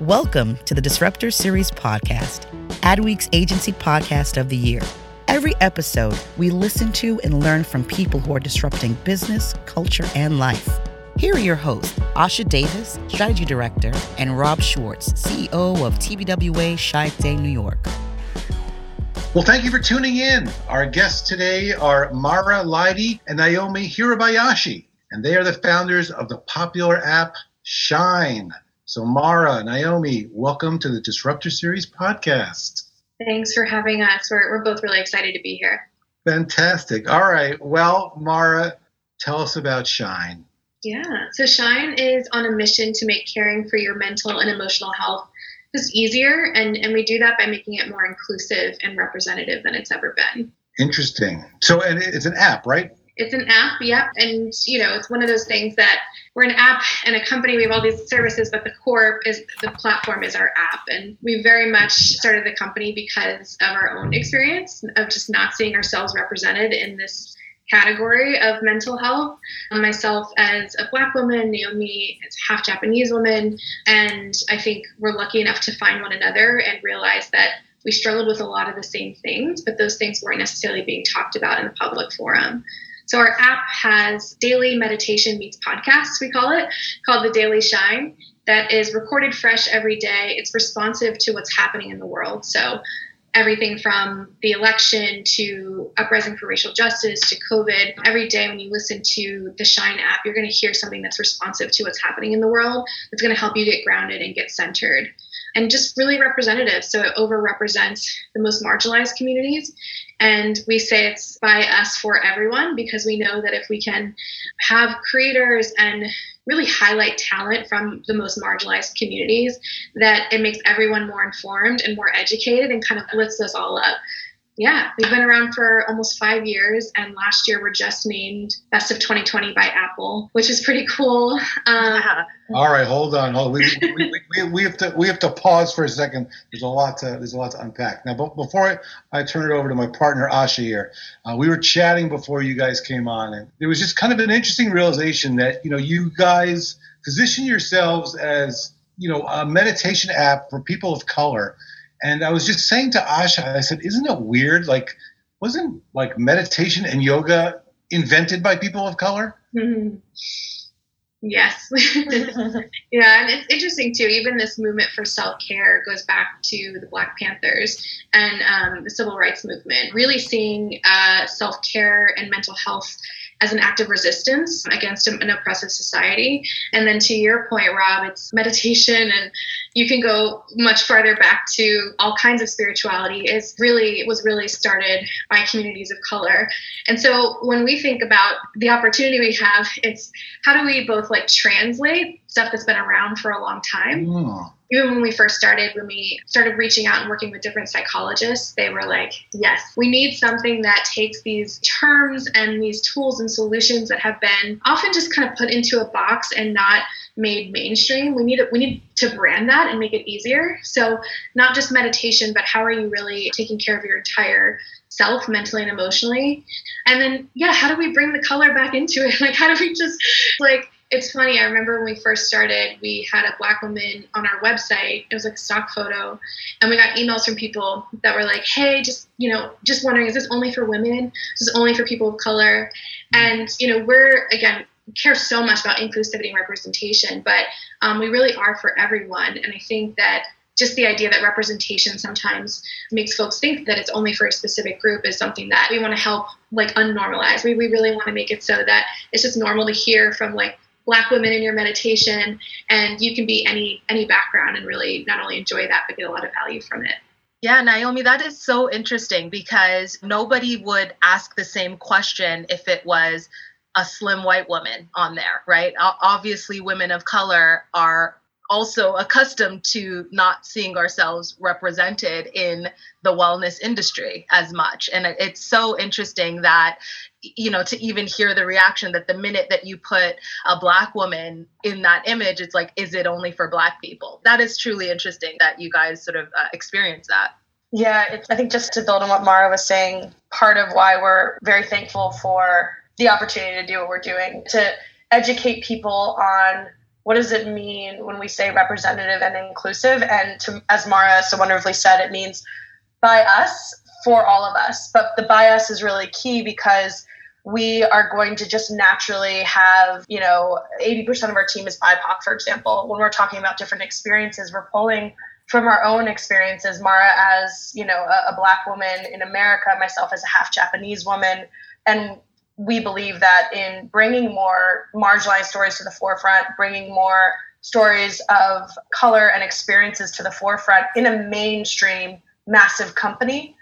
Welcome to the Disruptor Series podcast, Adweek's agency podcast of the year. Every episode, we listen to and learn from people who are disrupting business, culture, and life. Here are your hosts, Asha Davis, Strategy Director, and Rob Schwartz, CEO of TBWA Chiat Day New York. Well, thank you for tuning in. Our guests today are Marah Lidey and Naomi Hirabayashi, and they are the founders of the popular app Shine. So, Marah, Naomi, welcome to the Disruptor Series podcast. Thanks for having us. We're, we're both really excited to be here. Fantastic. All right. Well, Marah, tell us about Shine. Yeah. So, Shine is on a mission to make caring for your mental and emotional health just easier. And, and we do that by making it more inclusive and representative than it's ever been. Interesting. So, and it's an app, right? It's an app, yep. And, you know, it's one of those things that we're an app and a company. We have all these services, but the core is the platform is our app. And we very much started the company because of our own experience of just not seeing ourselves represented in this category of mental health. Myself as a black woman, Naomi as a half Japanese woman, and I think we're lucky enough to find one another and realize that we struggled with a lot of the same things, but those things weren't necessarily being talked about in the public forum. So our app has daily meditation meets podcasts, we call it, called the Daily Shine, that is recorded fresh every day. It's responsive to what's happening in the world. So everything from the election to uprising for racial justice to COVID. Every day when you listen to the Shine app, you're going to hear something that's responsive to what's happening in the world. That's going to help you get grounded and get centered. And just really representative. So it overrepresents the most marginalized communities. And we say it's by us for everyone because we know that if we can have creators and really highlight talent from the most marginalized communities, that it makes everyone more informed and more educated and kind of lifts us all up yeah, we've been around for almost five years, and last year we're just named Best of 2020 by Apple, which is pretty cool. Um, All right, hold on, hold. We, we, we, we, have to we have to pause for a second. There's a lot to there's a lot to unpack. Now, before I, I turn it over to my partner Asha here, uh, we were chatting before you guys came on, and there was just kind of an interesting realization that you know you guys position yourselves as you know a meditation app for people of color and I was just saying to Asha, I said, isn't it weird? Like, wasn't like meditation and yoga invented by people of color? Mm-hmm. Yes. yeah, and it's interesting too. Even this movement for self care goes back to the Black Panthers and um, the civil rights movement. Really seeing uh, self care and mental health as an act of resistance against an oppressive society. And then to your point, Rob, it's meditation and you can go much farther back to all kinds of spirituality is really was really started by communities of color. And so when we think about the opportunity we have, it's how do we both like translate stuff that's been around for a long time oh even when we first started, when we started reaching out and working with different psychologists, they were like, yes, we need something that takes these terms and these tools and solutions that have been often just kind of put into a box and not made mainstream. We need we need to brand that and make it easier. So not just meditation, but how are you really taking care of your entire self mentally and emotionally? And then yeah, how do we bring the color back into it? Like how do we just like it's funny. I remember when we first started, we had a black woman on our website. It was like a stock photo, and we got emails from people that were like, "Hey, just you know, just wondering, is this only for women? Is this only for people of color?" And you know, we're again care so much about inclusivity and representation, but um, we really are for everyone. And I think that just the idea that representation sometimes makes folks think that it's only for a specific group is something that we want to help like unnormalize. We, we really want to make it so that it's just normal to hear from like black women in your meditation and you can be any any background and really not only enjoy that but get a lot of value from it yeah, Naomi, that is so interesting because nobody would ask the same question if it was a slim white woman on there, right? Obviously, women of color are also accustomed to not seeing ourselves represented in the wellness industry as much. And it's so interesting that you know to even hear the reaction that the minute that you put a black woman in that image it's like is it only for black people? That is truly interesting that you guys sort of uh, experience that. Yeah i think just to build on what marah was saying part of why we're very thankful for the opportunity to do what we're doing to educate people on what does it mean when we say representative and inclusive? And to, as Marah so wonderfully said, it means by us for all of us. But the by us is really key because we are going to just naturally have, you know, 80% of our team is BIPOC, for example. When we're talking about different experiences, we're pulling from our own experiences. Marah, as, you know, a, a black woman in America, myself as a half Japanese woman. And we believe that in bringing more marginalized stories to the forefront, bringing more stories of color and experiences to the forefront in a mainstream massive company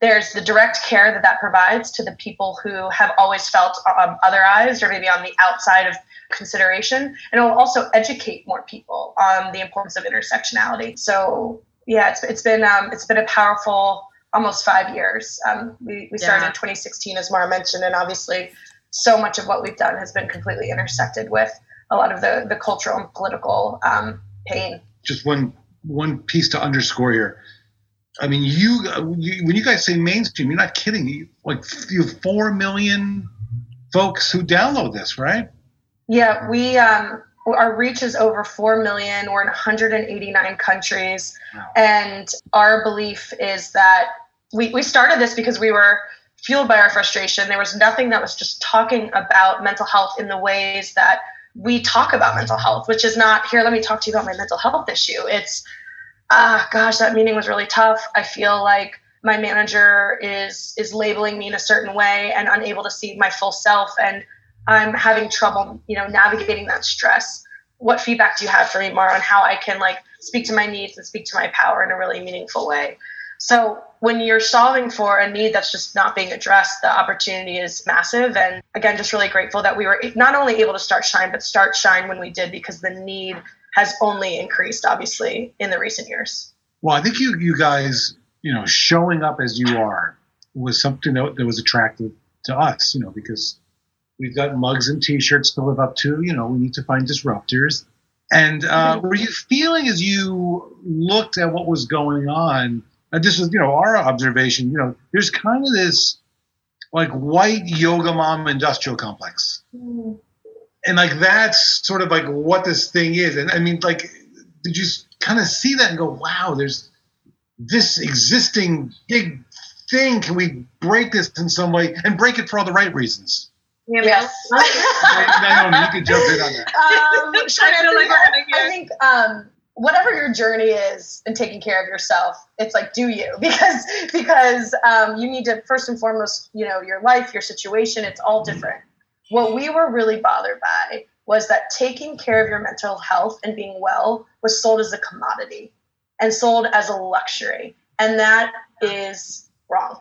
there's the direct care that that provides to the people who have always felt um, otherized or maybe on the outside of consideration. And it will also educate more people on the importance of intersectionality. So yeah it's, it's been um, it's been a powerful almost five years um, we, we started yeah. in 2016 as marah mentioned and obviously so much of what we've done has been completely intersected with a lot of the, the cultural and political um, pain just one one piece to underscore here I mean, you, you, when you guys say mainstream, you're not kidding. You, like you have four million folks who download this, right? Yeah, we um, our reach is over four million. We're in 189 countries, wow. and our belief is that we we started this because we were fueled by our frustration. There was nothing that was just talking about mental health in the ways that we talk about mental health, which is not here. Let me talk to you about my mental health issue. It's ah, gosh, that meeting was really tough. I feel like my manager is is labeling me in a certain way and unable to see my full self, and I'm having trouble, you know, navigating that stress. What feedback do you have for me, Marah, on how I can like speak to my needs and speak to my power in a really meaningful way? So when you're solving for a need that's just not being addressed, the opportunity is massive. And again, just really grateful that we were not only able to start Shine, but start Shine when we did because the need has only increased, obviously, in the recent years. Well, I think you you guys, you know, showing up as you are was something that, that was attractive to us, you know, because we've got mugs and T-shirts to live up to. You know, we need to find disruptors. And uh, mm-hmm. were you feeling as you looked at what was going on? And this was, you know, our observation. You know, there's kind of this like white yoga mom industrial complex. Mm-hmm and like that's sort of like what this thing is. And I mean, like, did you kind of see that and go, wow, there's this existing big thing. Can we break this in some way and break it for all the right reasons? Yes. Naomi, you can jump in on that. Um, I, feel like I think um, whatever your journey is in taking care of yourself, it's like do you because because um, you need to first and foremost, you know, your life, your situation, it's all different what we were really bothered by was that taking care of your mental health and being well was sold as a commodity and sold as a luxury. And that is wrong.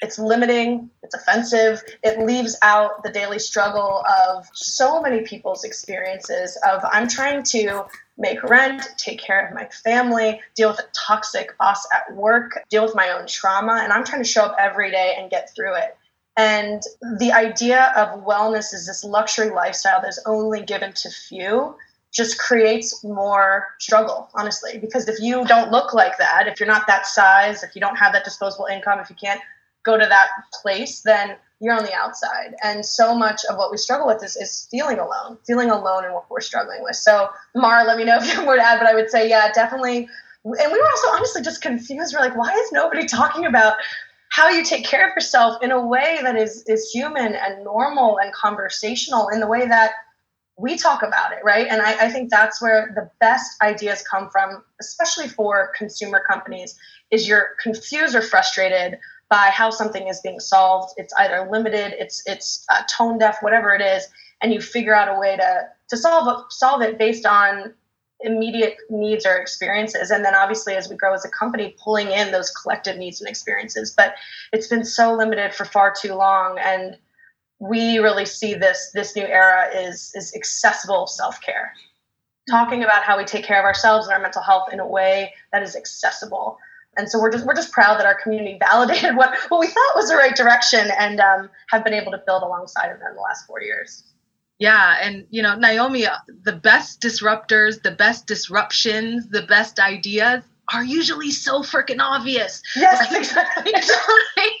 It's limiting, it's offensive, it leaves out the daily struggle of so many people's experiences of I'm trying to make rent, take care of my family, deal with a toxic boss at work, deal with my own trauma, and I'm trying to show up every day and get through it. And the idea of wellness is this luxury lifestyle that's only given to few just creates more struggle, honestly. Because if you don't look like that, if you're not that size, if you don't have that disposable income, if you can't go to that place, then you're on the outside. And so much of what we struggle with is, is feeling alone, feeling alone in what we're struggling with. So, Marah, let me know if you have more to add, but I would say, yeah, definitely. And we were also honestly just confused. We're like, why is nobody talking about how you take care of yourself in a way that is is human and normal and conversational in the way that we talk about it, right? And I, I, think that's where the best ideas come from, especially for consumer companies, is you're confused or frustrated by how something is being solved. It's either limited, it's it's uh, tone deaf, whatever it is, and you figure out a way to to solve solve it based on immediate needs or experiences. And then obviously as we grow as a company pulling in those collective needs and experiences. But it's been so limited for far too long and we really see this this new era is is accessible self-care. Talking about how we take care of ourselves and our mental health in a way that is accessible and so we're just we're just proud that our community validated what what we thought was the right direction and um, have been able to build alongside of them the last four years. Yeah, and you know, Naomi, the best disruptors, the best disruptions, the best ideas are usually so freaking obvious. Yes, like, exactly. It's, like,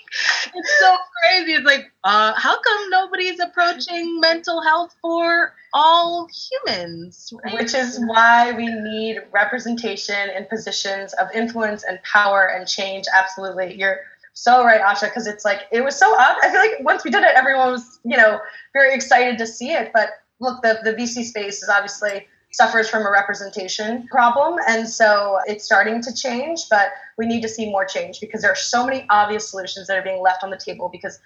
it's so crazy. It's like, uh, how come nobody's approaching mental health for all humans? Right? Which is why we need representation in positions of influence and power and change. Absolutely. You're so right, Asha, because it's like, it was so odd. I feel like once we did it, everyone was, you know, very excited to see it. But look, the, the VC space is obviously suffers from a representation problem. And so it's starting to change, but we need to see more change because there are so many obvious solutions that are being left on the table because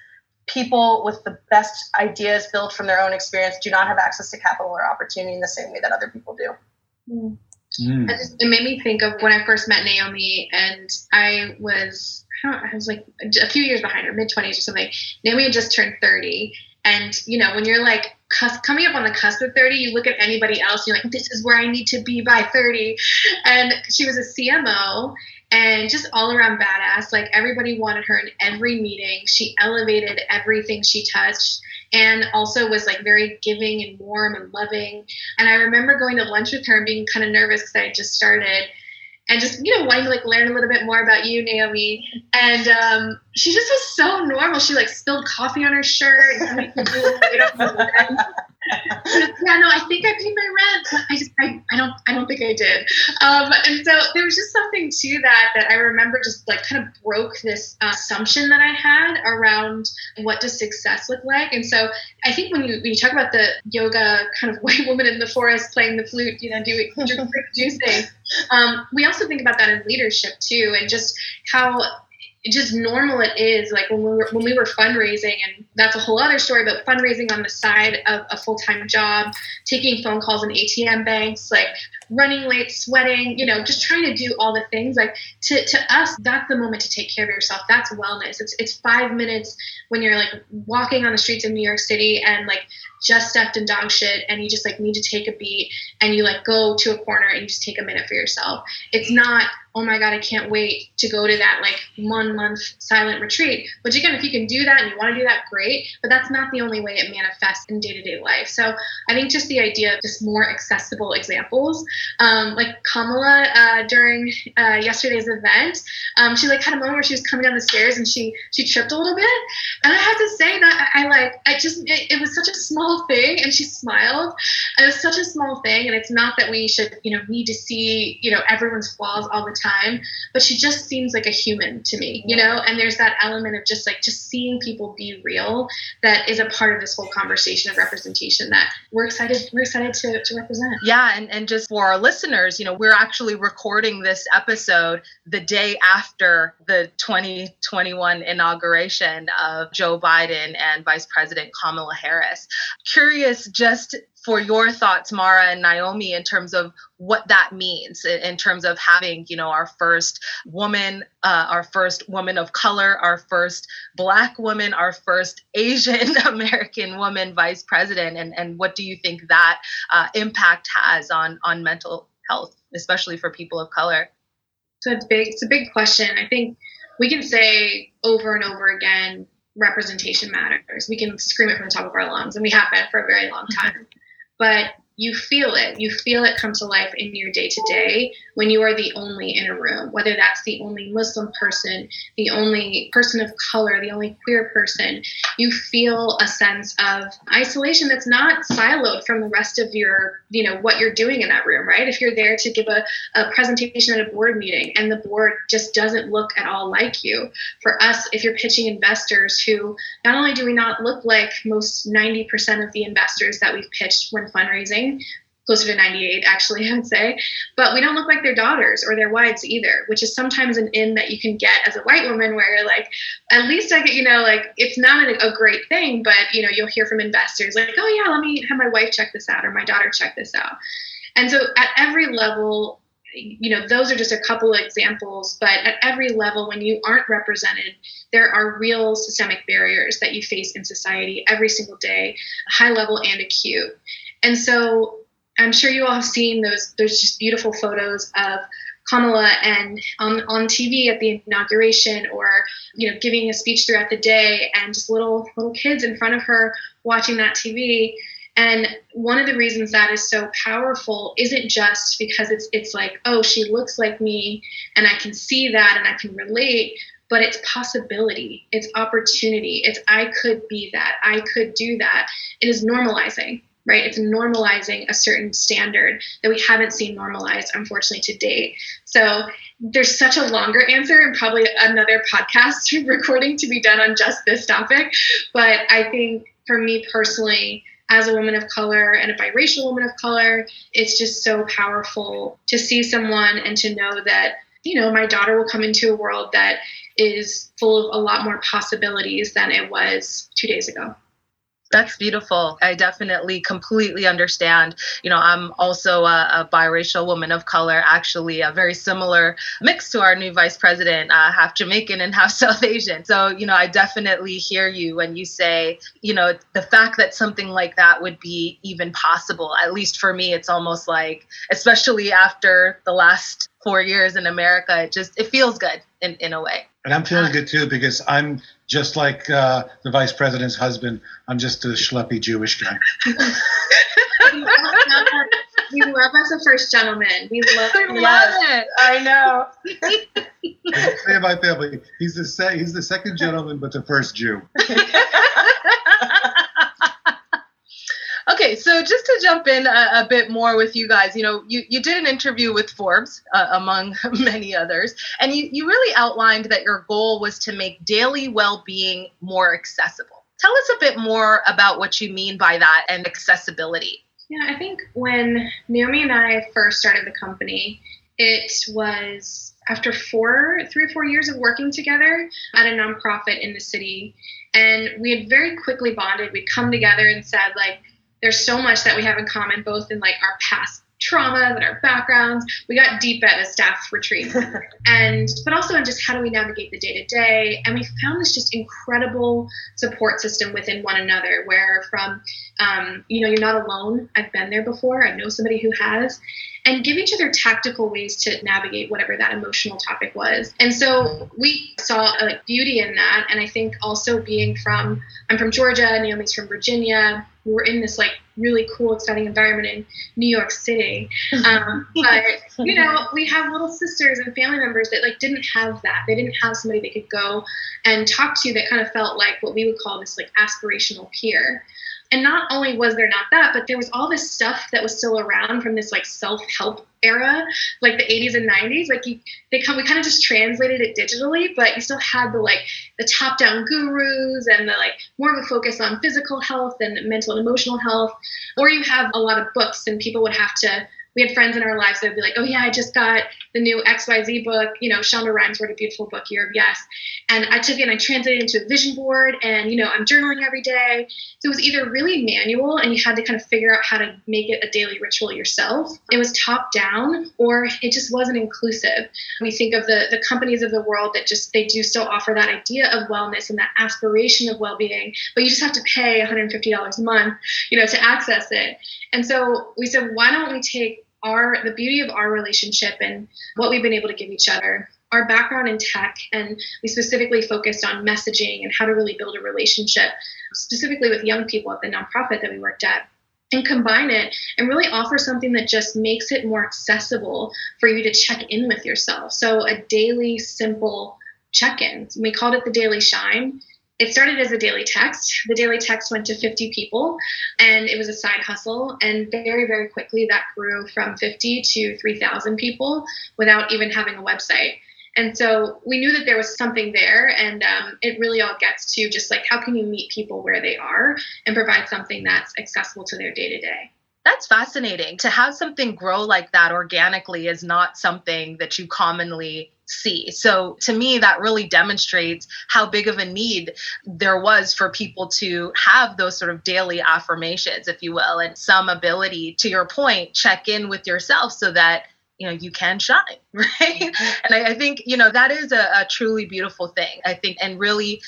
people with the best ideas built from their own experience do not have access to capital or opportunity in the same way that other people do. Mm. Mm. Just, it made me think of when I first met Naomi, and I was I, I was like a few years behind her, mid twenties or something. Naomi had just turned thirty, and you know when you're like cusp, coming up on the cusp of 30, you look at anybody else, you're like, this is where I need to be by 30. And she was a CMO and just all around badass. Like everybody wanted her in every meeting. She elevated everything she touched and also was like very giving and warm and loving. And I remember going to lunch with her and being kind of nervous because I had just started and just you know wanting to like learn a little bit more about you naomi. And um, she just was so normal. She like spilled coffee on her shirt and yeah, no, I think I paid my rent, I just, I, I don't, I don't think I did. Um, and so there was just something to that that I remember just like kind of broke this assumption that I had around what does success look like. And so I think when you when you talk about the yoga kind of white woman in the forest playing the flute, you know, doing juicing, um, we also think about that in leadership too, and just how just normal it is like when we were when we were fundraising and that's a whole other story but fundraising on the side of a full-time job taking phone calls in atm banks like running late sweating you know just trying to do all the things. Like to, to us that's the moment to take care of yourself. That's wellness. It's, it's five minutes when you're like walking on the streets of new york city and like just stepped in dog shit and you just like need to take a beat and you like go to a corner and you just take a minute for yourself. It's not oh my god i can't wait to go to that like one month silent retreat. Which again if you can do that and you want to do that great but that's not the only way it manifests in day-to-day life. So i think just the idea of just more accessible examples um, like kamala uh, during uh, yesterday's event um, she like had a moment where she was coming down the stairs and she she tripped a little bit and i have to say that i, I like i just it, it was such a small thing and she smiled it was such a small thing and it's not that we should you know need to see you know everyone's flaws all the time time, but she just seems like a human to me, you know? And there's that element of just like just seeing people be real that is a part of this whole conversation of representation that we're excited we're excited to, to represent. Yeah, and, and just for our listeners, you know, we're actually recording this episode the day after the 2021 inauguration of Joe Biden and Vice President Kamala Harris. Curious just for your thoughts, Marah and Naomi, in terms of what that means, in terms of having, you know, our first woman, uh, our first woman of color, our first Black woman, our first Asian American woman vice president, and and what do you think that uh, impact has on on mental health, especially for people of color? So it's big. It's a big question. I think we can say over and over again representation matters. We can scream it from the top of our lungs, and we have been for a very long time but you feel it. You feel it come to life in your day to day when you are the only in a room, whether that's the only Muslim person, the only person of color, the only queer person. You feel a sense of isolation that's not siloed from the rest of your, you know, what you're doing in that room, right? If you're there to give a, a presentation at a board meeting and the board just doesn't look at all like you. For us, if you're pitching investors who not only do we not look like most 90% of the investors that we've pitched when fundraising, closer to 98 actually i would say. But we don't look like their daughters or their wives either which is sometimes an in that you can get as a white woman where you're like at least i get you know like it's not a, a great thing but you know you'll hear from investors like oh yeah let me have my wife check this out or my daughter check this out. And so at every level you know those are just a couple of examples but at every level when you aren't represented there are real systemic barriers that you face in society every single day high level and acute and so I'm sure you all have seen those. There's just beautiful photos of Kamala and on, on TV at the inauguration or you know giving a speech throughout the day and just little little kids in front of her watching that TV And one of the reasons that is so powerful isn't just because it's it's like, oh, she looks like me and I can see that and I can relate, but it's possibility, it's opportunity, it's I could be that, I could do that. It is normalizing, right? It's normalizing a certain standard that we haven't seen normalized, unfortunately, to date. So there's such a longer answer and probably another podcast recording to be done on just this topic. But I think for me personally, as a woman of color and a biracial woman of color, it's just so powerful to see someone and to know that, you know, my daughter will come into a world that is full of a lot more possibilities than it was two days ago. That's beautiful. I definitely completely understand. You know, I'm also a, a, biracial woman of color, actually, a very similar mix to our new vice president, uh, half Jamaican and half South Asian. So, you know, I definitely hear you when you say, you know, the fact that something like that would be even possible, at least for me, it's almost like, especially after the last four years in America, it just, it feels good in, in a way. And I'm feeling good too because I'm just like uh, the vice president's husband. I'm just a schleppy Jewish guy. we love as a first gentleman. We love, we love it. I know. Say my family. He's the se- he's the second gentleman, but the first Jew. Okay, so just to jump in a, a, bit more with you guys, you know, you, you did an interview with Forbes, uh, among many others, and you, you really outlined that your goal was to make daily well being more accessible. Tell us a bit more about what you mean by that and accessibility. Yeah, I think when Naomi and I first started the company, it was after four, three or four years of working together at a nonprofit in the city. And we had very quickly bonded. We'd come together and said, like, there's so much that we have in common, both in like our past traumas and our backgrounds. We got deep at a staff retreat, and but also in just how do we navigate the day to day. And we found this just incredible support system within one another, where from um, you know you're not alone. I've been there before. I know somebody who has, and give each other tactical ways to navigate whatever that emotional topic was. And so we saw a like, beauty in that. And I think also being from I'm from Georgia, Naomi's from Virginia we were in this like really cool, exciting environment in New York City. Um, but you know, we have little sisters and family members that like didn't have that. They didn't have somebody they could go and talk to that kind of felt like what we would call this like aspirational peer. And not only was there not that, but there was all this stuff that was still around from this like self-help era, like the 80s and 90s. Like you, they come, we kind of just translated it digitally, but you still had the like the top-down gurus and the like more of a focus on physical health and mental and emotional health. Or you have a lot of books, and people would have to we had friends in our lives that would be like, oh yeah, I just got the new XYZ book. You know, Shonda Rhimes wrote a beautiful book, Year of Yes. And I took it and I translated it into a vision board and, you know, I'm journaling every day. So it was either really manual and you had to kind of figure out how to make it a daily ritual yourself. It was top down or it just wasn't inclusive. We think of the, the companies of the world that just, they do still offer that idea of wellness and that aspiration of well-being, but you just have to pay $150 a month, you know, to access it. And so we said, why don't we take our the beauty of our relationship and what we've been able to give each other our background in tech and we specifically focused on messaging and how to really build a relationship specifically with young people at the nonprofit that we worked at and combine it and really offer something that just makes it more accessible for you to check in with yourself. So a daily simple check-in we called it the daily shine it started as a daily text. The daily text went to 50 people and it was a side hustle. And very, very quickly that grew from 50 to 3,000 people without even having a website. And so we knew that there was something there. And um, it really all gets to just like how can you meet people where they are and provide something that's accessible to their day to day. That's fascinating. To have something grow like that organically is not something that you commonly see. So to me, that really demonstrates how big of a need there was for people to have those sort of daily affirmations, if you will, and some ability, to your point, check in with yourself so that you know you can shine right mm-hmm. and I, I, think you know that is a, a truly beautiful thing i think and really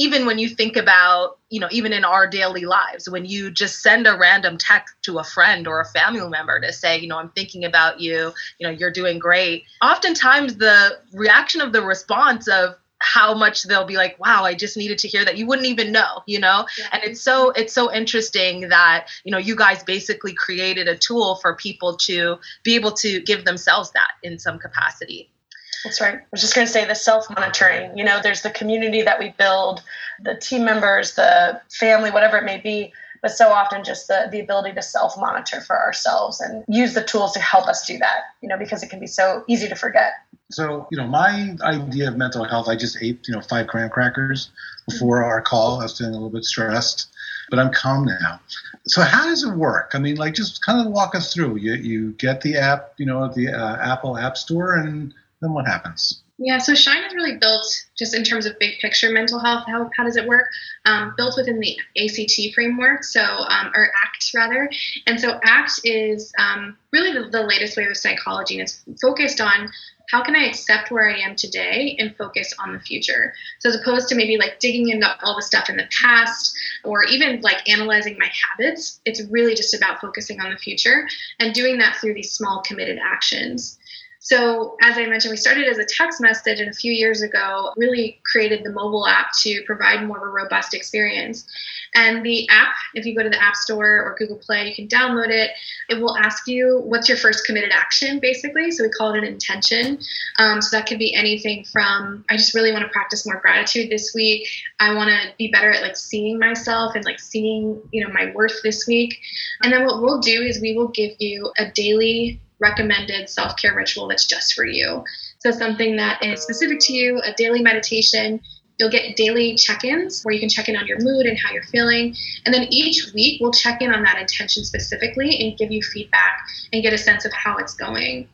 even when you think about, you know, even in our daily lives, when you just send a random text to a friend or a family member to say, you know, I'm thinking about you, you know, you're doing great. Oftentimes the reaction of the response of, how much they'll be like wow i just needed to hear that you wouldn't even know you know yeah. and it's so it's so interesting that you know you guys basically created a tool for people to be able to give themselves that in some capacity that's right. I was just going to say the self monitoring. You know, there's the community that we build, the team members, the family, whatever it may be, but so often just the, the ability to self monitor for ourselves and use the tools to help us do that, you know, because it can be so easy to forget. So, you know, my idea of mental health, I just ate, you know, five graham crackers before our call. I was feeling a little bit stressed, but I'm calm now. So, how does it work? I mean, like, just kind of walk us through. You, you get the app, you know, the uh, Apple App Store, and then what happens? Yeah, so Shine is really built just in terms of big picture mental health. How, how does it work? Um, built within the ACT framework, so um, or ACT rather. And so ACT is um, really the, the, latest wave of psychology, and it's focused on how can I accept where I am today and focus on the future. So as opposed to maybe like digging into all the stuff in the past or even like analyzing my habits, it's really just about focusing on the future and doing that through these small committed actions. So, as I mentioned, we started as a text message, and a few years ago, really created the mobile app to provide more of a robust experience. And the app, if you go to the App Store or Google Play, you can download it. It will ask you what's your first committed action, basically. So, we call it an intention. Um, so, that could be anything from I just really want to practice more gratitude this week. I want to be better at like seeing myself and like seeing, you know, my worth this week. And then what we'll do is we will give you a daily recommended self care ritual that's just for you. So, something that is specific to you, a daily meditation. You'll get daily check ins where you can check in on your mood and how you're feeling. And then each week, we'll check in on that intention specifically and give you feedback and get a sense of how it's going.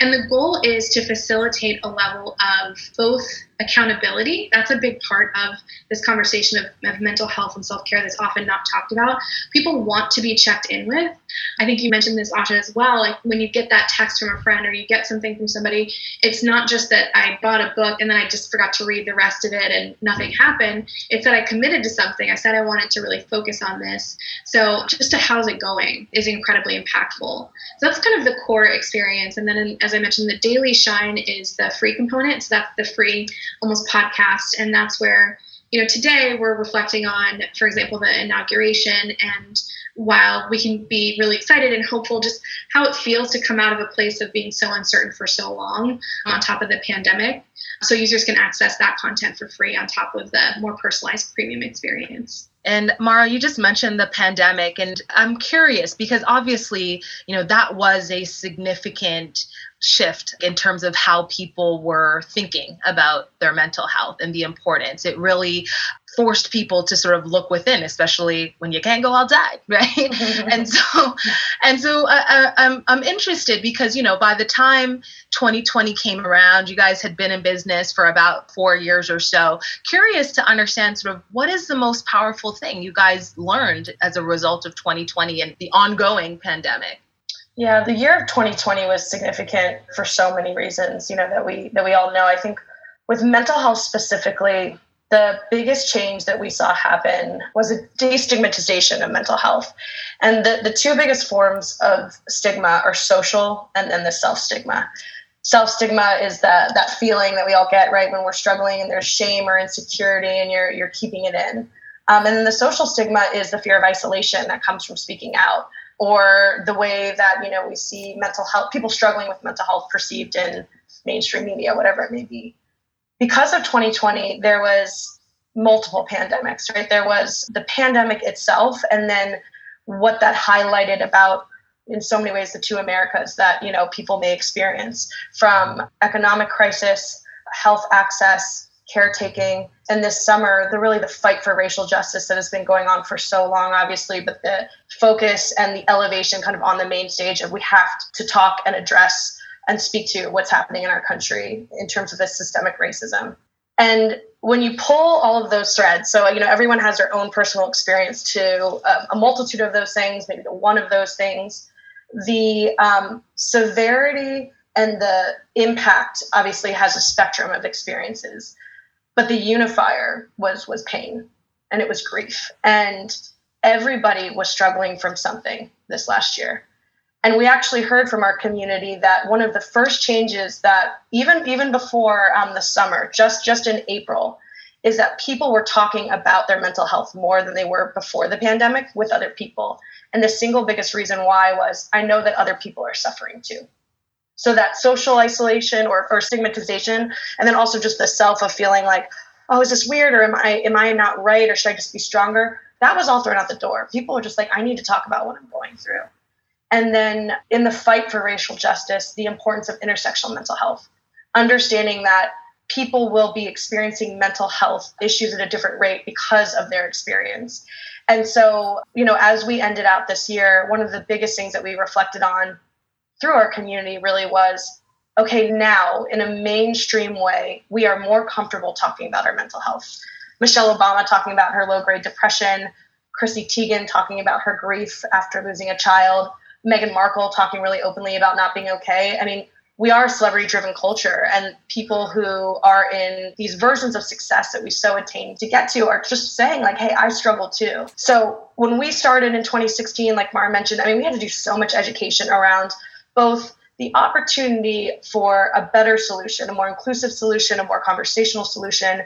And the goal is to facilitate a level of both accountability. That's a big part of this conversation of, of mental health and self care that's often not talked about. People want to be checked in with. I think you mentioned this, Asha, as well. Like when you get that text from a friend or you get something from somebody, it's not just that I bought a book and then I just forgot to read the rest of it and nothing happened. It's that I committed to something. I said I wanted to really focus on this. So just to how's it going is incredibly impactful. So that's kind of the core experience. And then, as I mentioned, the daily shine is the free component. So that's the free almost podcast. And that's where, you know, today we're reflecting on, for example, the inauguration. And while we can be really excited and hopeful just how it feels to come out of a place of being so uncertain for so long on top of the pandemic. So users can access that content for free on top of the more personalized premium experience. And Marah, you just mentioned the pandemic, and I'm curious because obviously, you know, that was a significant shift in terms of how people were thinking about their mental health and the importance. It really forced people to sort of look within, especially when you can't go outside, right? and so, and so I, uh, I, uh, I'm I'm interested because you know by the time 2020 came around, you guys had been in business for about four years or so. Curious to understand sort of what is the most powerful thing you guys learned as a result of 2020 and the ongoing pandemic. Yeah, the year of 2020 was significant for so many reasons, you know, that we that we all know. I think with mental health specifically, the biggest change that we saw happen was a destigmatization of mental health. And the, the two biggest forms of stigma are social and then the self stigma. Self stigma is that that feeling that we all get right when we're struggling and there's shame or insecurity and you're you're keeping it in. Um, and then the social stigma is the fear of isolation that comes from speaking out or the way that you know we see mental health people struggling with mental health perceived in mainstream media whatever it may be. Because of 2020 there was multiple pandemics right? There was the pandemic itself and then what that highlighted about in so many ways the two americas that you know people may experience from economic crisis health access caretaking. And this summer the really the fight for racial justice that has been going on for so long obviously but the focus and the elevation kind of on the main stage of we have to talk and address and speak to what's happening in our country in terms of this systemic racism. And when you pull all of those threads so you know everyone has their own personal experience to uh, a multitude of those things maybe to one of those things. The um, severity and the impact obviously has a spectrum of experiences but the unifier was was pain and it was grief and everybody was struggling from something this last year And we actually heard from our community that one of the first changes that even even before um, the summer, just just in April, is that people were talking about their mental health more than they were before the pandemic with other people. And the single biggest reason why was I know that other people are suffering too. So that social isolation or, or stigmatization, and then also just the self of feeling like, oh, is this weird or am I am I not right or should I just be stronger? That was all thrown out the door. People were just like, I need to talk about what I'm going through. And then in the fight for racial justice, the importance of intersectional mental health, understanding that people will be experiencing mental health issues at a different rate because of their experience. And so, you know, as we ended out this year, one of the biggest things that we reflected on through our community really was okay, now in a mainstream way, we are more comfortable talking about our mental health. Michelle Obama talking about her low grade depression, Chrissy Teigen talking about her grief after losing a child, Meghan Markle talking really openly about not being okay. I mean, we are a celebrity driven culture and people who are in these versions of success that we so attain to get to are just saying like hey i struggle too so when we started in 2016 like marah mentioned i mean we had to do so much education around both the opportunity for a better solution, a more inclusive solution, a more conversational solution,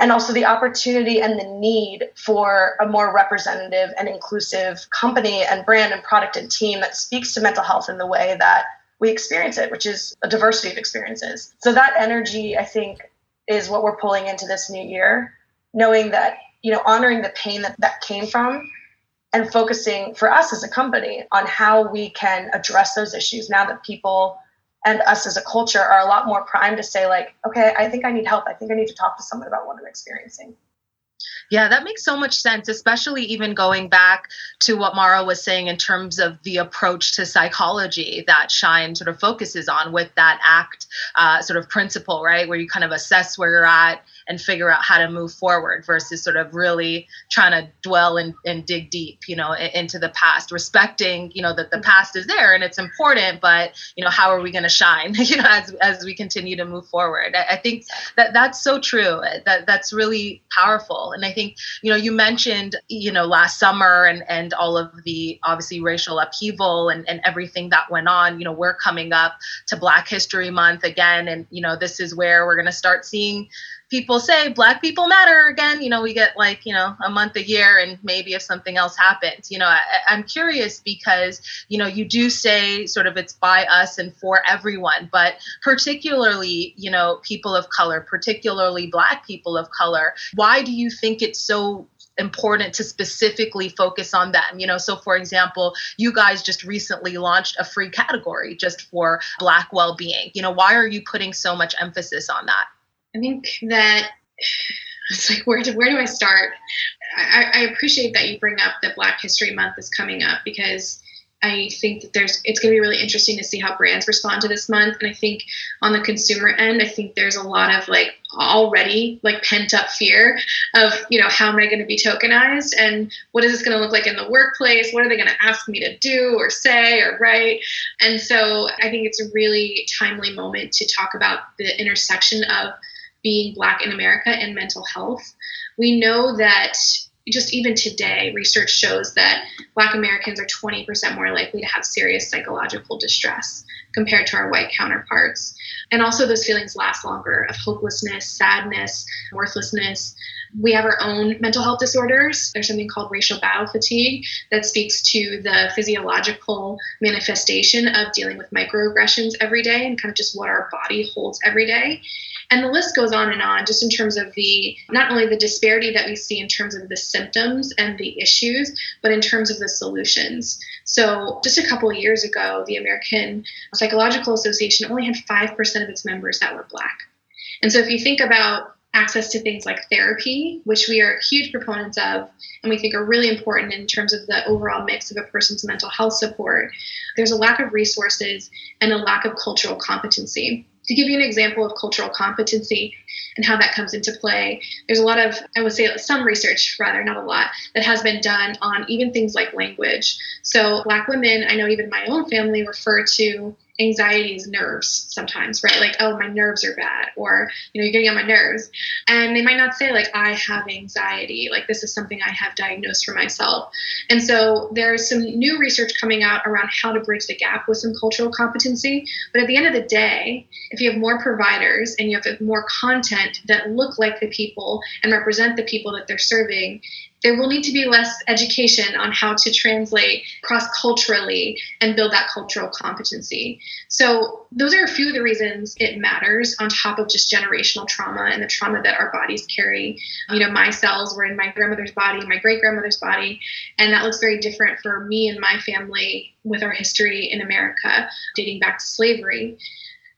and also the opportunity and the need for a more representative and inclusive company and brand and product and team that speaks to mental health in the way that we experience it, which is a diversity of experiences. So that energy, I think, is what we're pulling into this new year, knowing that, you know, honoring the pain that that came from and focusing for us as a company on how we can address those issues now that people and us as a culture are a lot more primed to say like okay i think i need help i think i need to talk to someone about what i'm experiencing yeah, that makes so much sense, especially even going back to what Marah was saying in terms of the approach to psychology that Shine sort of focuses on with that ACT uh, sort of principle, right? Where you kind of assess where you're at and figure out how to move forward versus sort of really trying to dwell and, and dig deep, you know, into the past, respecting, you know, that the mm-hmm. past is there and it's important, but, you know, how are we going to shine, you know, as, as we continue to move forward? I, I think that that's so true. That that's really powerful. And I think, you know, you mentioned, you know, last summer and, and all of the obviously racial upheaval and, and everything that went on, you know, we're coming up to Black History Month again. And, you know, this is where we're going to start seeing people say black people matter again you know we get like you know a month a year and maybe if something else happens you know I, i'm curious because you know you do say sort of it's by us and for everyone but particularly you know people of color particularly black people of color why do you think it's so important to specifically focus on them? You know so for example you guys just recently launched a free category just for black well-being. You know why are you putting so much emphasis on that I think that it's like where do, where do I start? I, I appreciate that you bring up that Black History Month is coming up because I think that there's it's going to be really interesting to see how brands respond to this month. And I think on the consumer end, I think there's a lot of like already like pent up fear of you know how am I going to be tokenized and what is this going to look like in the workplace? What are they going to ask me to do or say or write? And so I think it's a really timely moment to talk about the intersection of being Black in America and mental health. We know that just even today, research shows that Black Americans are 20% more likely to have serious psychological distress compared to our white counterparts. And also, those feelings last longer of hopelessness, sadness, worthlessness. We have our own mental health disorders. There's something called racial battle fatigue that speaks to the physiological manifestation of dealing with microaggressions every day and kind of just what our body holds every day. And the list goes on and on, just in terms of the not only the disparity that we see in terms of the symptoms and the issues, but in terms of the solutions. So, just a couple of years ago, the American Psychological Association only had 5% of its members that were Black. And so, if you think about access to things like therapy, which we are huge proponents of and we think are really important in terms of the overall mix of a person's mental health support, there's a lack of resources and a lack of cultural competency to give you an example of cultural competency and how that comes into play, there's a lot of, I would say, some research, rather, not a lot, that has been done on even things like language. So, Black women, I know even my own family refer to anxiety is nerves sometimes, right? Like, oh, my nerves are bad, or, you know, you're getting on my nerves. And they might not say, like, I have anxiety, like, this is something I have diagnosed for myself. And so there's some new research coming out around how to bridge the gap with some cultural competency. But at the end of the day, if you have more providers and you have more content that look like the people and represent the people that they're serving, there will need to be less education on how to translate cross culturally and build that cultural competency. So, those are a few of the reasons it matters on top of just generational trauma and the trauma that our bodies carry. You know, my cells were in my grandmother's body, my great grandmother's body, and that looks very different for me and my family with our history in America dating back to slavery.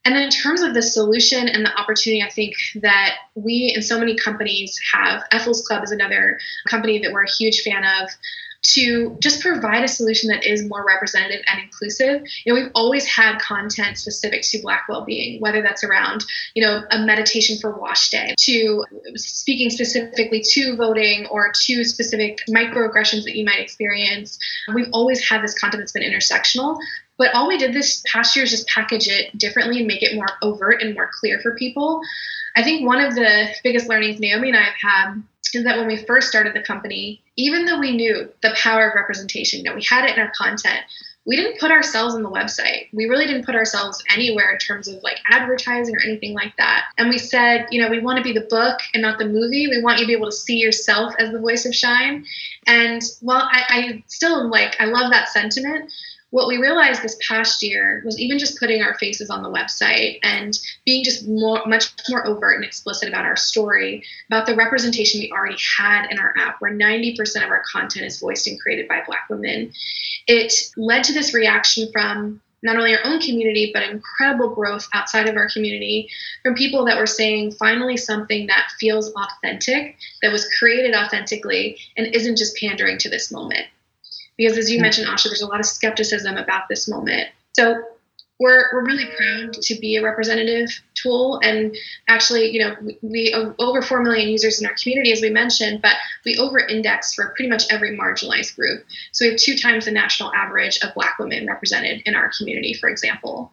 And then in terms of the solution and the opportunity, I think that we and so many companies have. Ethel's Club is another company that we're a huge fan of to just provide a solution that is more representative and inclusive. You know, we've always had content specific to Black well-being, whether that's around, you know, a meditation for wash day, to speaking specifically to voting or to specific microaggressions that you might experience. We've always had this content that's been intersectional, but all we did this past year is just package it differently and make it more overt and more clear for people. I think one of the biggest learnings Naomi and I have had is that when we first started the company, even though we knew the power of representation, know, we had it in our content, we didn't put ourselves on the website. We really didn't put ourselves anywhere in terms of like advertising or anything like that. And we said, you know, we want to be the book and not the movie. We want you to be able to see yourself as the voice of Shine. And while I, I still like, I love that sentiment, what we realized this past year was even just putting our faces on the website and being just more, much more overt and explicit about our story, about the representation we already had in our app, where 90% of our content is voiced and created by Black women. It led to this reaction from not only our own community, but incredible growth outside of our community from people that were saying finally something that feels authentic, that was created authentically, and isn't just pandering to this moment because as you mentioned, Asha, there's a lot of skepticism about this moment. So we're, we're really proud to be a representative tool. And actually you know we, we uh, over 4 million users in our community as we mentioned but we over index for pretty much every marginalized group. So we have two times the national average of black women represented in our community for example.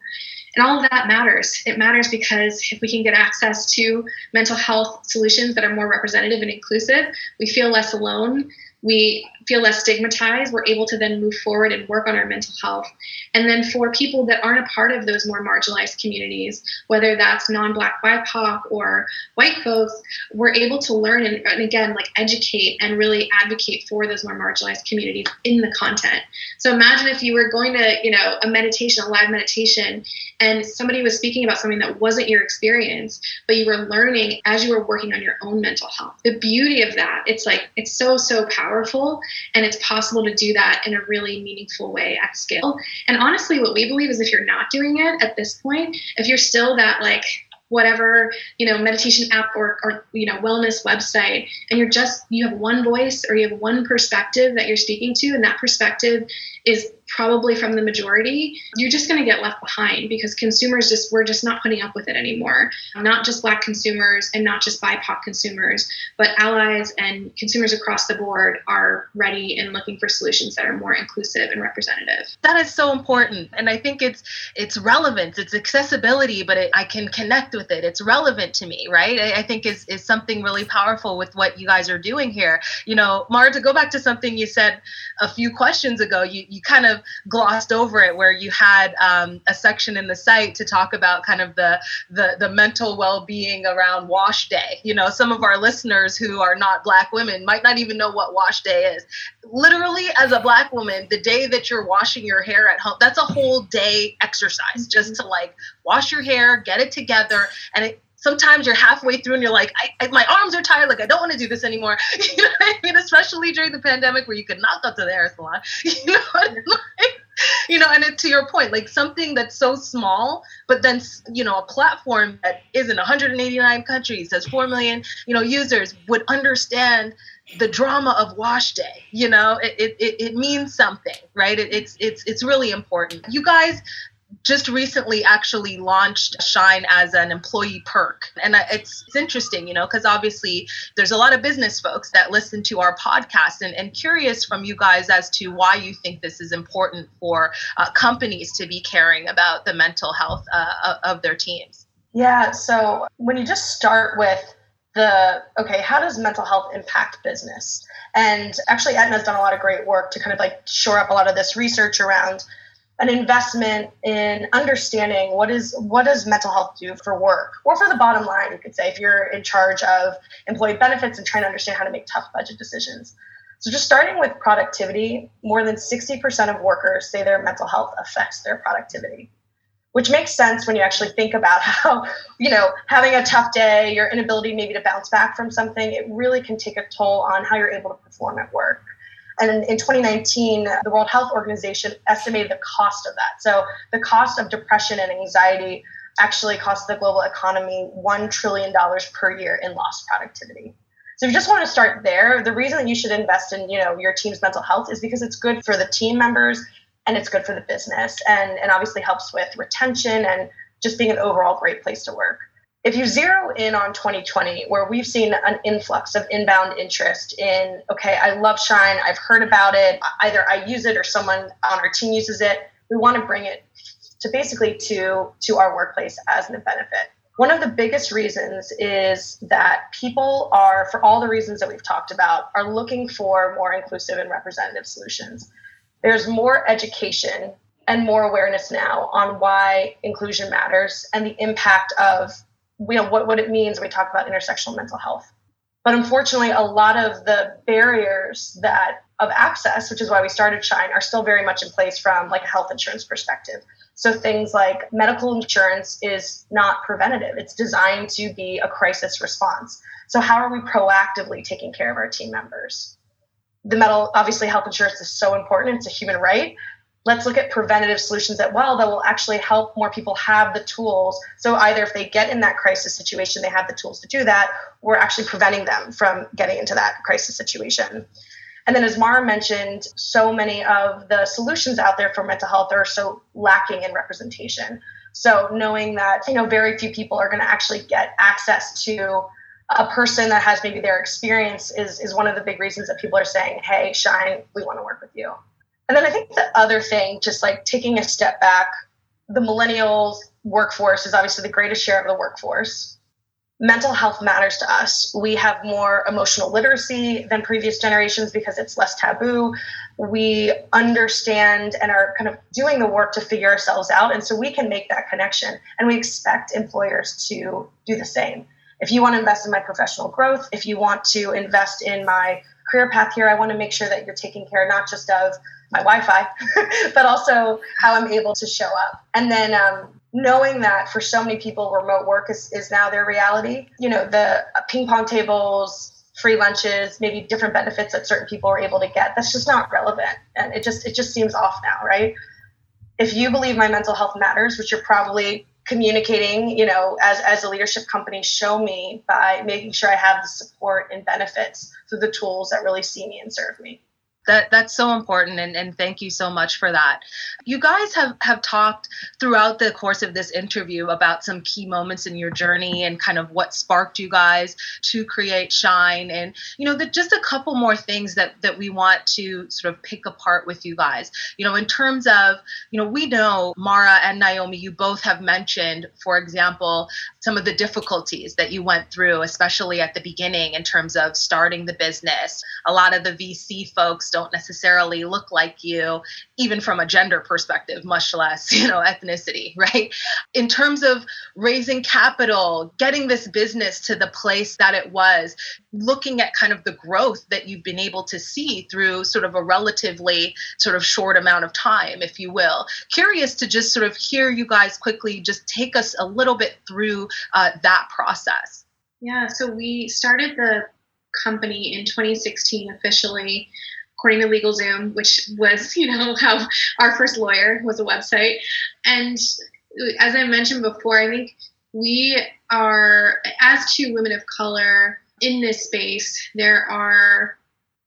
And all of that matters. It matters because if we can get access to mental health solutions that are more representative and inclusive, we feel less alone. We feel less stigmatized. We're able to then move forward and work on our mental health. And then for people that aren't a part of those more marginalized communities, whether that's non-black BIPOC or white folks, we're able to learn and, and again like educate and really advocate for those more marginalized communities in the content. So imagine if you were going to, you know, a meditation, a live meditation, and somebody was speaking about something that wasn't your experience, but you were learning as you were working on your own mental health. The beauty of that, it's like it's so so powerful and it's possible to do that in a really meaningful way at scale. And honestly, what we believe is if you're not doing it at this point, if you're still that like whatever you know meditation app or, or you know wellness website and you're just you have one voice or you have one perspective that you're speaking to and that perspective is probably from the majority, you're just going to get left behind because consumers just, we're just not putting up with it anymore. Not just Black consumers and not just BIPOC consumers, but allies and consumers across the board are ready and looking for solutions that are more inclusive and representative. That is so important. And I think it's, it's relevance, it's accessibility, but it, I can connect with it. It's relevant to me, right? I, I think is, is something really powerful with what you guys are doing here. You know, Marah, to go back to something you said a few questions ago, you, you kind of glossed over it where you had um, a section in the site to talk about kind of the, the the mental well-being around wash day. You know some of our listeners who are not black women might not even know what wash day is. Literally as a black woman the day that you're washing your hair at home that's a whole day exercise just to like wash your hair get it together and it sometimes you're halfway through and you're like, I, I, my arms are tired. Like, I don't want to do this anymore. You know I mean? Especially during the pandemic where you could not go to the hair salon. You know mean? you know, and it, to your point, like something that's so small, but then, you know, a platform that is in 189 countries, has 4 million, you know, users would understand the drama of wash day you know it, it, it means something right it, it's it's it's really important you guys just recently actually launched Shine as an employee perk. And it's, it's interesting, you know, because obviously there's a lot of business folks that listen to our podcast and, and curious from you guys as to why you think this is important for uh, companies to be caring about the mental health uh, of their teams. Yeah. So when you just start with the, okay, how does mental health impact business? And actually, Aetna's done a lot of great work to kind of like shore up a lot of this research around an investment in understanding what is what does mental health do for work or for the bottom line you could say if you're in charge of employee benefits and trying to understand how to make tough budget decisions. So just starting with productivity more than 60% of workers say their mental health affects their productivity which makes sense when you actually think about how you know having a tough day your inability maybe to bounce back from something it really can take a toll on how you're able to perform at work and in 2019, the World Health Organization estimated the cost of that. So the cost of depression and anxiety actually costs the global economy $1 trillion per year in lost productivity. So if you just want to start there, the reason that you should invest in, you know, your team's mental health is because it's good for the team members and it's good for the business and, and obviously helps with retention and just being an overall great place to work if you zero in on 2020 where we've seen an influx of inbound interest in okay i love shine i've heard about it either i use it or someone on our team uses it we want to bring it to basically to to our workplace as a benefit. One of the biggest reasons is that people are for all the reasons that we've talked about are looking for more inclusive and representative solutions. There's more education and more awareness now on why inclusion matters and the impact of you know what, what it means when we talk about intersectional mental health. But unfortunately a lot of the barriers that of access which is why we started shine are still very much in place from like a health insurance perspective. So things like medical insurance is not preventative. It's designed to be a crisis response. So how are we proactively taking care of our team members? The metal obviously health insurance is so important. It's a human right let's look at preventative solutions that well that will actually help more people have the tools. So either if they get in that crisis situation they have the tools to do that we're actually preventing them from getting into that crisis situation. And then as marah mentioned so many of the solutions out there for mental health are so lacking in representation. So knowing that you know very few people are going to actually get access to a person that has maybe their experience is is one of the big reasons that people are saying hey shine we want to work with you and then I think the other thing, just like taking a step back, the millennials workforce is obviously the greatest share of the workforce. Mental health matters to us. We have more emotional literacy than previous generations because it's less taboo. We understand and are kind of doing the work to figure ourselves out. And so we can make that connection. And we expect employers to do the same. If you want to invest in my professional growth, if you want to invest in my career path here, I want to make sure that you're taking care not just of my Wi-Fi, but also how I'm able to show up. And then um, knowing that for so many people, remote work is, is now their reality. You know, the ping pong tables, free lunches, maybe different benefits that certain people are able to get. That's just not relevant, and it just it just seems off now, right? If you believe my mental health matters, which you're probably communicating, you know, as as a leadership company, show me by making sure I have the support and benefits through the tools that really see me and serve me that that's so important and, and thank you so much for that. You guys have have talked throughout the course of this interview about some key moments in your journey and kind of what sparked you guys to create shine and you know the, just a couple more things that that we want to sort of pick apart with you guys. You know in terms of you know we know marah and naomi you both have mentioned for example some of the difficulties that you went through especially at the beginning in terms of starting the business. A lot of the vc folks don't necessarily look like you, even from a gender perspective, much less, you know, ethnicity, right? In terms of raising capital, getting this business to the place that it was, looking at kind of the growth that you've been able to see through sort of a relatively sort of short amount of time, if you will. Curious to just sort of hear you guys quickly just take us a little bit through uh, that process. Yeah, so we started the company in 2016 officially according to LegalZoom, which was, you know, how our first lawyer was a website. And as I mentioned before, I think we are, as two women of color in this space, there are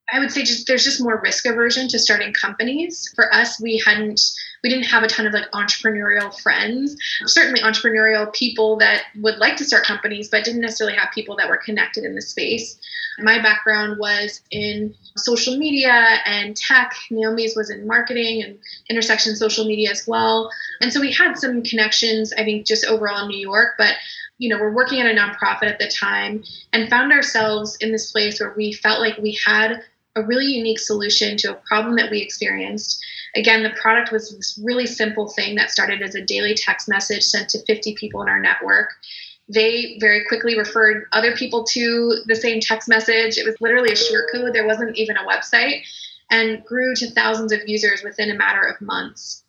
I would say just there's just more risk aversion to starting companies. For us, we hadn't we didn't have a ton of like entrepreneurial friends. Certainly entrepreneurial people that would like to start companies, but didn't necessarily have people that were connected in the space. My background was in social media and tech. Naomi's was in marketing and intersection social media as well. And so we had some connections, I think, just overall in New York, but you know, we're working at a nonprofit at the time and found ourselves in this place where we felt like we had a really unique solution to a problem that we experienced. Again, the product was this really simple thing that started as a daily text message sent to 50 people in our network. They very quickly referred other people to the same text message. It was literally a short code, there wasn't even a website, and grew to thousands of users within a matter of months.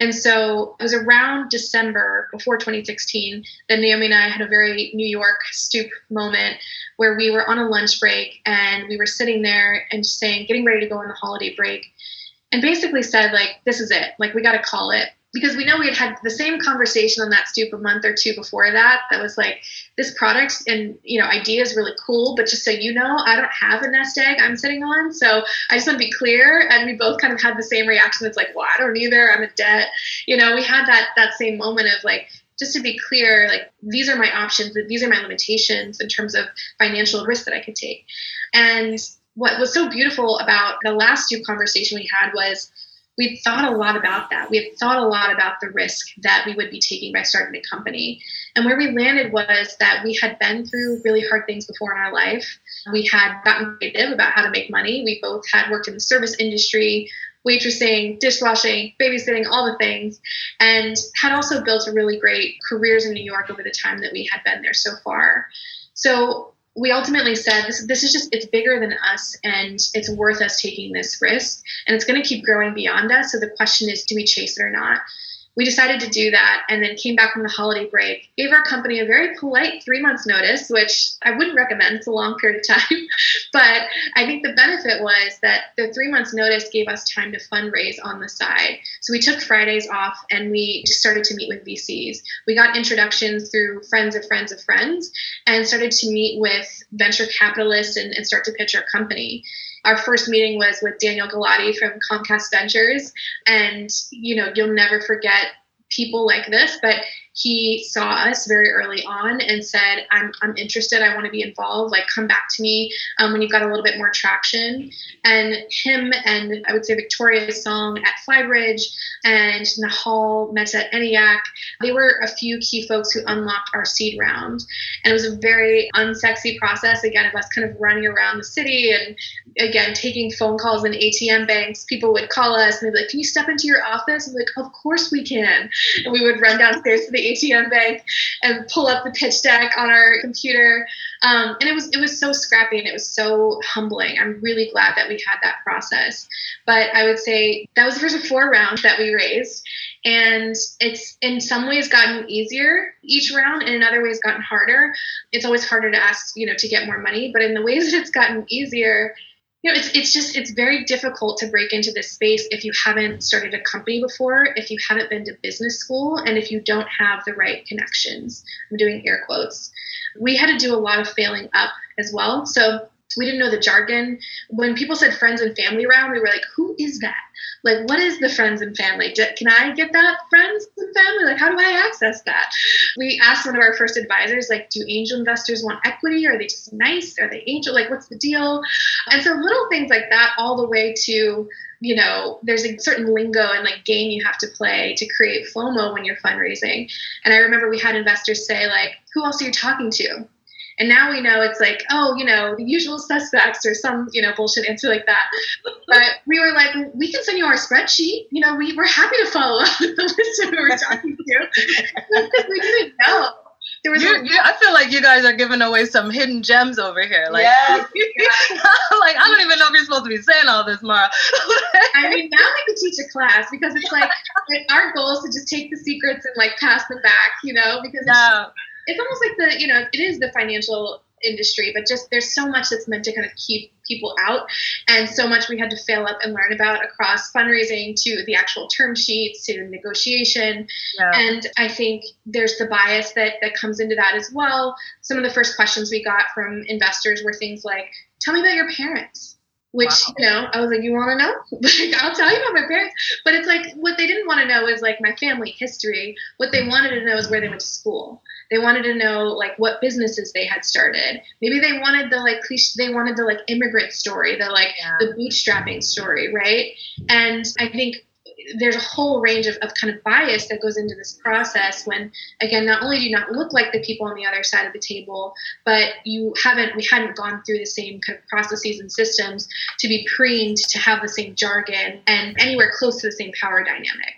And so it was around December before 2016 that Naomi and I had a very New York stoop moment where we were on a lunch break and we were sitting there and just saying, getting ready to go on the holiday break, and basically said, like, this is it. Like, we got to call it because we know we had had the same conversation on that stoop a month or two before that that was like this product and you know idea is really cool but just so you know i don't have a nest egg i'm sitting on. So i just want to be clear and we both kind of had the same reaction it's like well i don't either i'm a debt. You know we had that that same moment of like just to be clear like these are my options these are my limitations in terms of financial risk that i could take. And what was so beautiful about the last stoop conversation we had was we thought a lot about that. We had thought a lot about the risk that we would be taking by starting a company. And where we landed was that we had been through really hard things before in our life. We had gotten creative about how to make money. We both had worked in the service industry, waitressing, dishwashing, babysitting, all the things, and had also built a really great careers in New York over the time that we had been there so far. So we ultimately said this, this is just it's bigger than us and it's worth us taking this risk and it's going to keep growing beyond us. So the question is do we chase it or not we decided to do that and then came back from the holiday break gave our company a very polite three months notice which i wouldn't recommend. It's a long period of time. But i think the benefit was that the three months notice gave us time to fundraise on the side. So we took fridays off and we just started to meet with vcs we got introductions through friends of friends of friends and started to meet with venture capitalists and, and start to pitch our company our first meeting was with Daniel Gulati from Comcast Ventures. And, you know, you'll never forget people like this, but he saw us very early on and said, I'm, I'm interested. I want to be involved. Like, come back to me um, when you've got a little bit more traction. And him and I would say Victoria's Song at Flybridge and Nihal Mehta at ENIAC, they were a few key folks who unlocked our seed round. And it was a very unsexy process, again, of us kind of running around the city and, again, taking phone calls in ATM banks. People would call us and they'd be like, Can you step into your office? I'm like, Of course we can. And we would run downstairs to the ATM bank and pull up the pitch deck on our computer. Um, and it was it was so scrappy and it was so humbling. I'm really glad that we had that process. But I would say that was the first of four rounds that we raised. And it's in some ways gotten easier each round, and in other ways gotten harder. It's always harder to ask, you know, to get more money, but in the ways that it's gotten easier, you know, it's, it's just it's very difficult to break into this space if you haven't started a company before, if you haven't been to business school, and if you don't have the right connections. I'm doing air quotes. We had to do a lot of failing up as well. So we didn't know the jargon. When people said friends and family round, we were like, who is that? Like, what is the friends and family? Can I get that friends and family? Like, how do I access that? We asked one of our first advisors, like, do angel investors want equity? Are they just nice? Are they angel? Like, what's the deal? And so little things like that, all the way to, you know, there's a certain lingo and like game you have to play to create FOMO when you're fundraising. And I remember we had investors say, like, who else are you talking to? And now we know it's like, oh, you know, the usual suspects or some, you know, bullshit answer like that. But we were like, we can send you our spreadsheet. You know, we were happy to follow up with the list of who we're talking to because we didn't know. There was you, you, I feel like you guys are giving away some hidden gems over here. Like, yeah. like I don't even know if you're supposed to be saying all this, Marah. I mean, now I can teach a class because it's like our goal is to just take the secrets and like pass them back, you know, because yeah it's almost like the you know it is the financial industry but just there's so much that's meant to kind of keep people out and so much we had to fail up and learn about across fundraising to the actual term sheets to negotiation. Yeah. and i think there's the bias that that comes into that as well. Some of the first questions we got from investors were things like tell me about your parents which wow. you know i was like you want to know? Like i'll tell you about my parents. But it's like what they didn't want to know is like my family history. What they wanted to know is where they went to school. They wanted to know like what businesses they had started. Maybe they wanted the like cliche they wanted the like immigrant story the like yeah. the bootstrapping story right? And i think there's a whole range of, of kind of bias that goes into this process when again not only do you not look like the people on the other side of the table but you haven't we hadn't gone through the same kind of processes and systems to be preened to have the same jargon and anywhere close to the same power dynamic.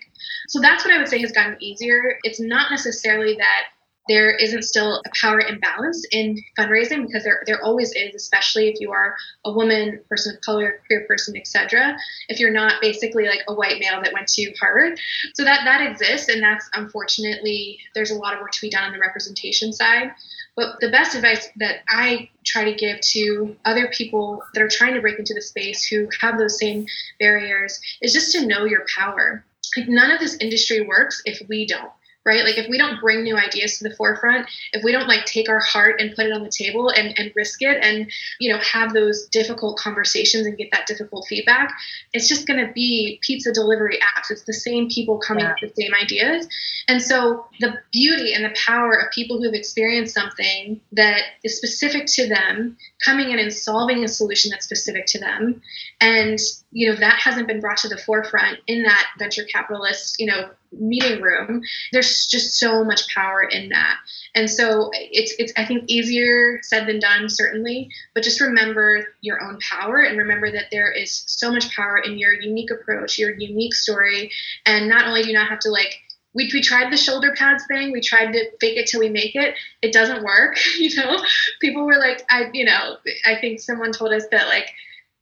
So that's what i would say has gotten easier. It's not necessarily that there isn't still a power imbalance in fundraising because there, there always is, especially if you are a woman, person of color, queer person, etc. If you're not basically like a white male that went to Harvard, so that that exists, and that's unfortunately there's a lot of work to be done on the representation side. But the best advice that I try to give to other people that are trying to break into the space who have those same barriers is just to know your power. Like none of this industry works if we don't right? Like if we don't bring new ideas to the forefront, if we don't like take our heart and put it on the table and, and risk it and, you know, have those difficult conversations and get that difficult feedback, it's just going to be pizza delivery apps. It's the same people coming yeah. up with the same ideas. And so the beauty and the power of people who have experienced something that is specific to them coming in and solving a solution that's specific to them and you know that hasn't been brought to the forefront in that venture capitalist you know meeting room there's just so much power in that and so it's it's i think easier said than done certainly but just remember your own power and remember that there is so much power in your unique approach your unique story and not only do you not have to like we, we tried the shoulder pads thing. We tried to fake it till we make it. It doesn't work. You know, people were like, I, you know, I think someone told us that like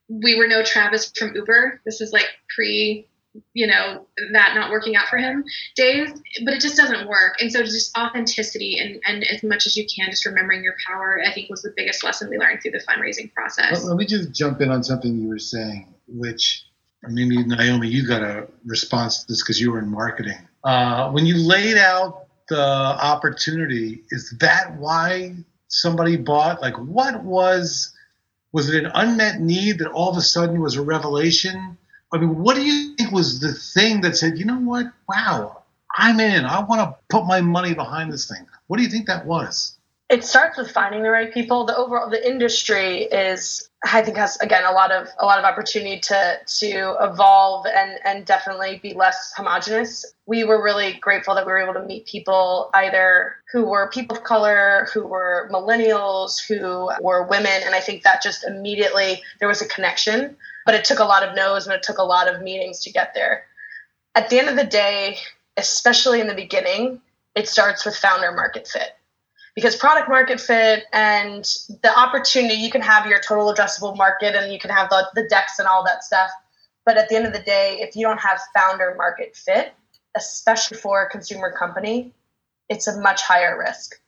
we were no Travis from Uber. This is like pre, you know, that not working out for him days, but it just doesn't work. And so just authenticity and, and as much as you can, just remembering your power, I think was the biggest lesson we learned through the fundraising process. Let me just jump in on something you were saying, which maybe Naomi, you got a response to this because you were in marketing uh, when you laid out the opportunity, is that why somebody bought? Like, what was was it an unmet need that all of a sudden was a revelation? I mean, what do you think was the thing that said, you know what? Wow, I'm in. I want to put my money behind this thing. What do you think that was? It starts with finding the right people. The overall the industry is I think has again a lot of a lot of opportunity to to evolve and and definitely be less homogenous. We were really grateful that we were able to meet people either who were people of color, who were millennials, who were women, and I think that just immediately there was a connection. But it took a lot of no's and it took a lot of meetings to get there. At the end of the day, especially in the beginning, it starts with founder market fit because product market fit and the opportunity you can have your total addressable market and you can have the, the decks and all that stuff but at the end of the day if you don't have founder market fit especially for a consumer company it's a much higher risk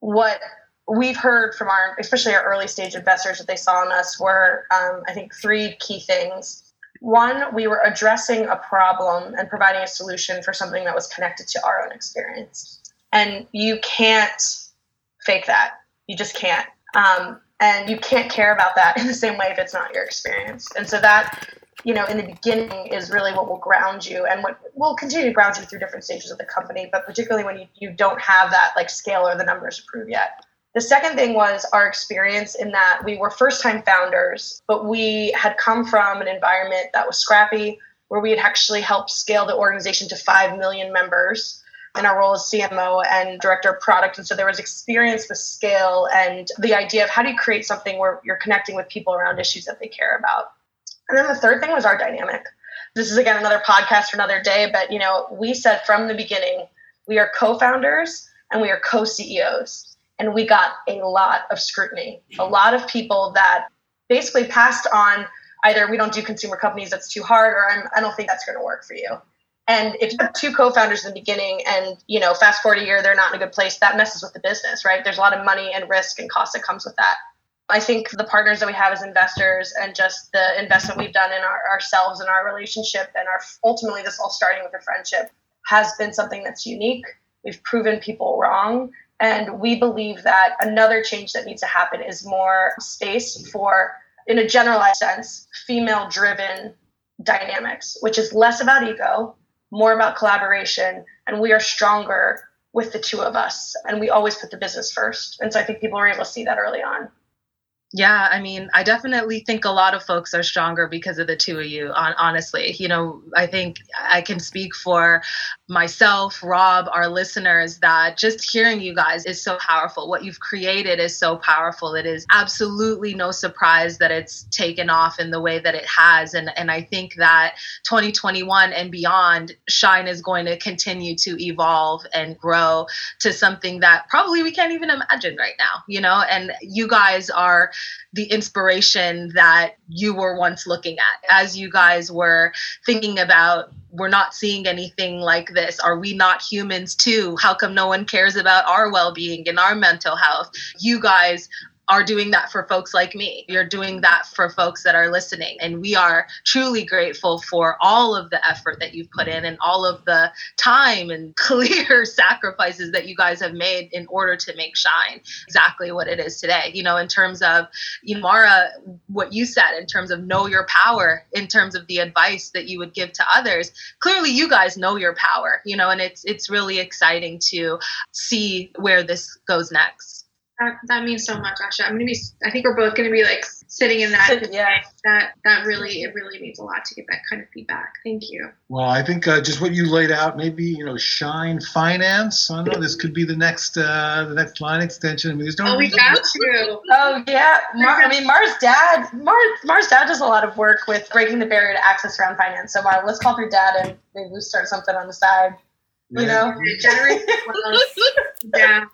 what we've heard from our especially our early stage investors that they saw in us were um, i think three key things one we were addressing a problem and providing a solution for something that was connected to our own experience and you can't fake that. You just can't. Um, and you can't care about that in the same way if it's not your experience. And so that, you know, in the beginning is really what will ground you and what will continue to ground you through different stages of the company, but particularly when you, you don't have that like scale or the numbers to prove yet. The second thing was our experience in that we were first time founders, but we had come from an environment that was scrappy, where we had actually helped scale the organization to 5 million members in our role as CMO and director of product. And so there was experience with scale and the idea of how do you create something where you're connecting with people around issues that they care about. And then the third thing was our dynamic. This is again another podcast for another day, but you know, we said from the beginning, we are co-founders and we are co-CEOs. And we got a lot of scrutiny. A lot of people that basically passed on either we don't do consumer companies, that's too hard, or I'm, I do not think that's going to work for you. And if you have two co-founders in the beginning and, you know, fast forward a year, they're not in a good place, that messes with the business, right? There's a lot of money and risk and cost that comes with that. I think the partners that we have as investors and just the investment we've done in our, ourselves and our relationship and our ultimately this all starting with a friendship has been something that's unique. We've proven people wrong. And we believe that another change that needs to happen is more space for in a generalized sense, female driven dynamics, which is less about ego, more about collaboration, and we are stronger with the two of us. And we always put the business first. And so I think people were able to see that early on. Yeah, I mean, I definitely think a lot of folks are stronger because of the two of you, honestly. You know, I think I can speak for myself, Rob, our listeners, that just hearing you guys is so powerful. What you've created is so powerful. It is absolutely no surprise that it's taken off in the way that it has. And, and I think that 2021 and beyond, Shine is going to continue to evolve and grow to something that probably we can't even imagine right now, you know? And you guys are the inspiration that you were once looking at. As you guys were thinking about we're not seeing anything like this. Are we not humans too? How come no one cares about our well-being and our mental health? You guys are doing that for folks like me. You're doing that for folks that are listening. And we are truly grateful for all of the effort that you've put in and all of the time and clear sacrifices that you guys have made in order to make Shine exactly what it is today. You know, in terms of, you know, Marah, what you said in terms of know your power, in terms of the advice that you would give to others, clearly you guys know your power, you know, and it's it's really exciting to see where this goes next. That, that means so much, Asha. I'm gonna be. I think we're both gonna be like sitting in that. Yeah. That that really it really means a lot to get that kind of feedback. Thank you. Well, I think uh, just what you laid out, maybe you know, Shine Finance. I don't know. This could be the next uh, the next line extension. I mean, there's no. Oh, we got to. Oh yeah, Mar- I mean, Mar's dad. Mar Mar's dad does a lot of work with breaking the barrier to access around finance. So Mar, let's call your dad and maybe we start something on the side. You know, generate. yeah.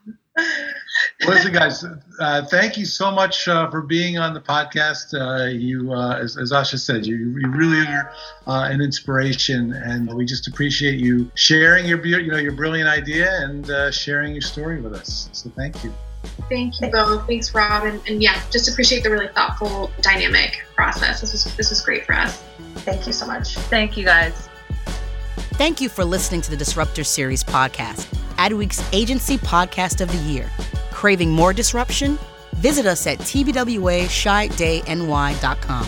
Listen, guys, uh, thank you so much uh, for being on the podcast. Uh, you, uh, as, as, Asha said, you, you really are uh, an inspiration, and we just appreciate you sharing your, you know, your brilliant idea and uh, sharing your story with us. So, thank you. Thank you both. Thanks, Rob, and, and yeah, just appreciate the really thoughtful, dynamic process. This is this is great for us. Thank you so much. Thank you, guys. Thank you for listening to the Disruptor Series podcast. Adweek's Agency Podcast of the Year. Craving more disruption? Visit us at tbwachiatdayny.com.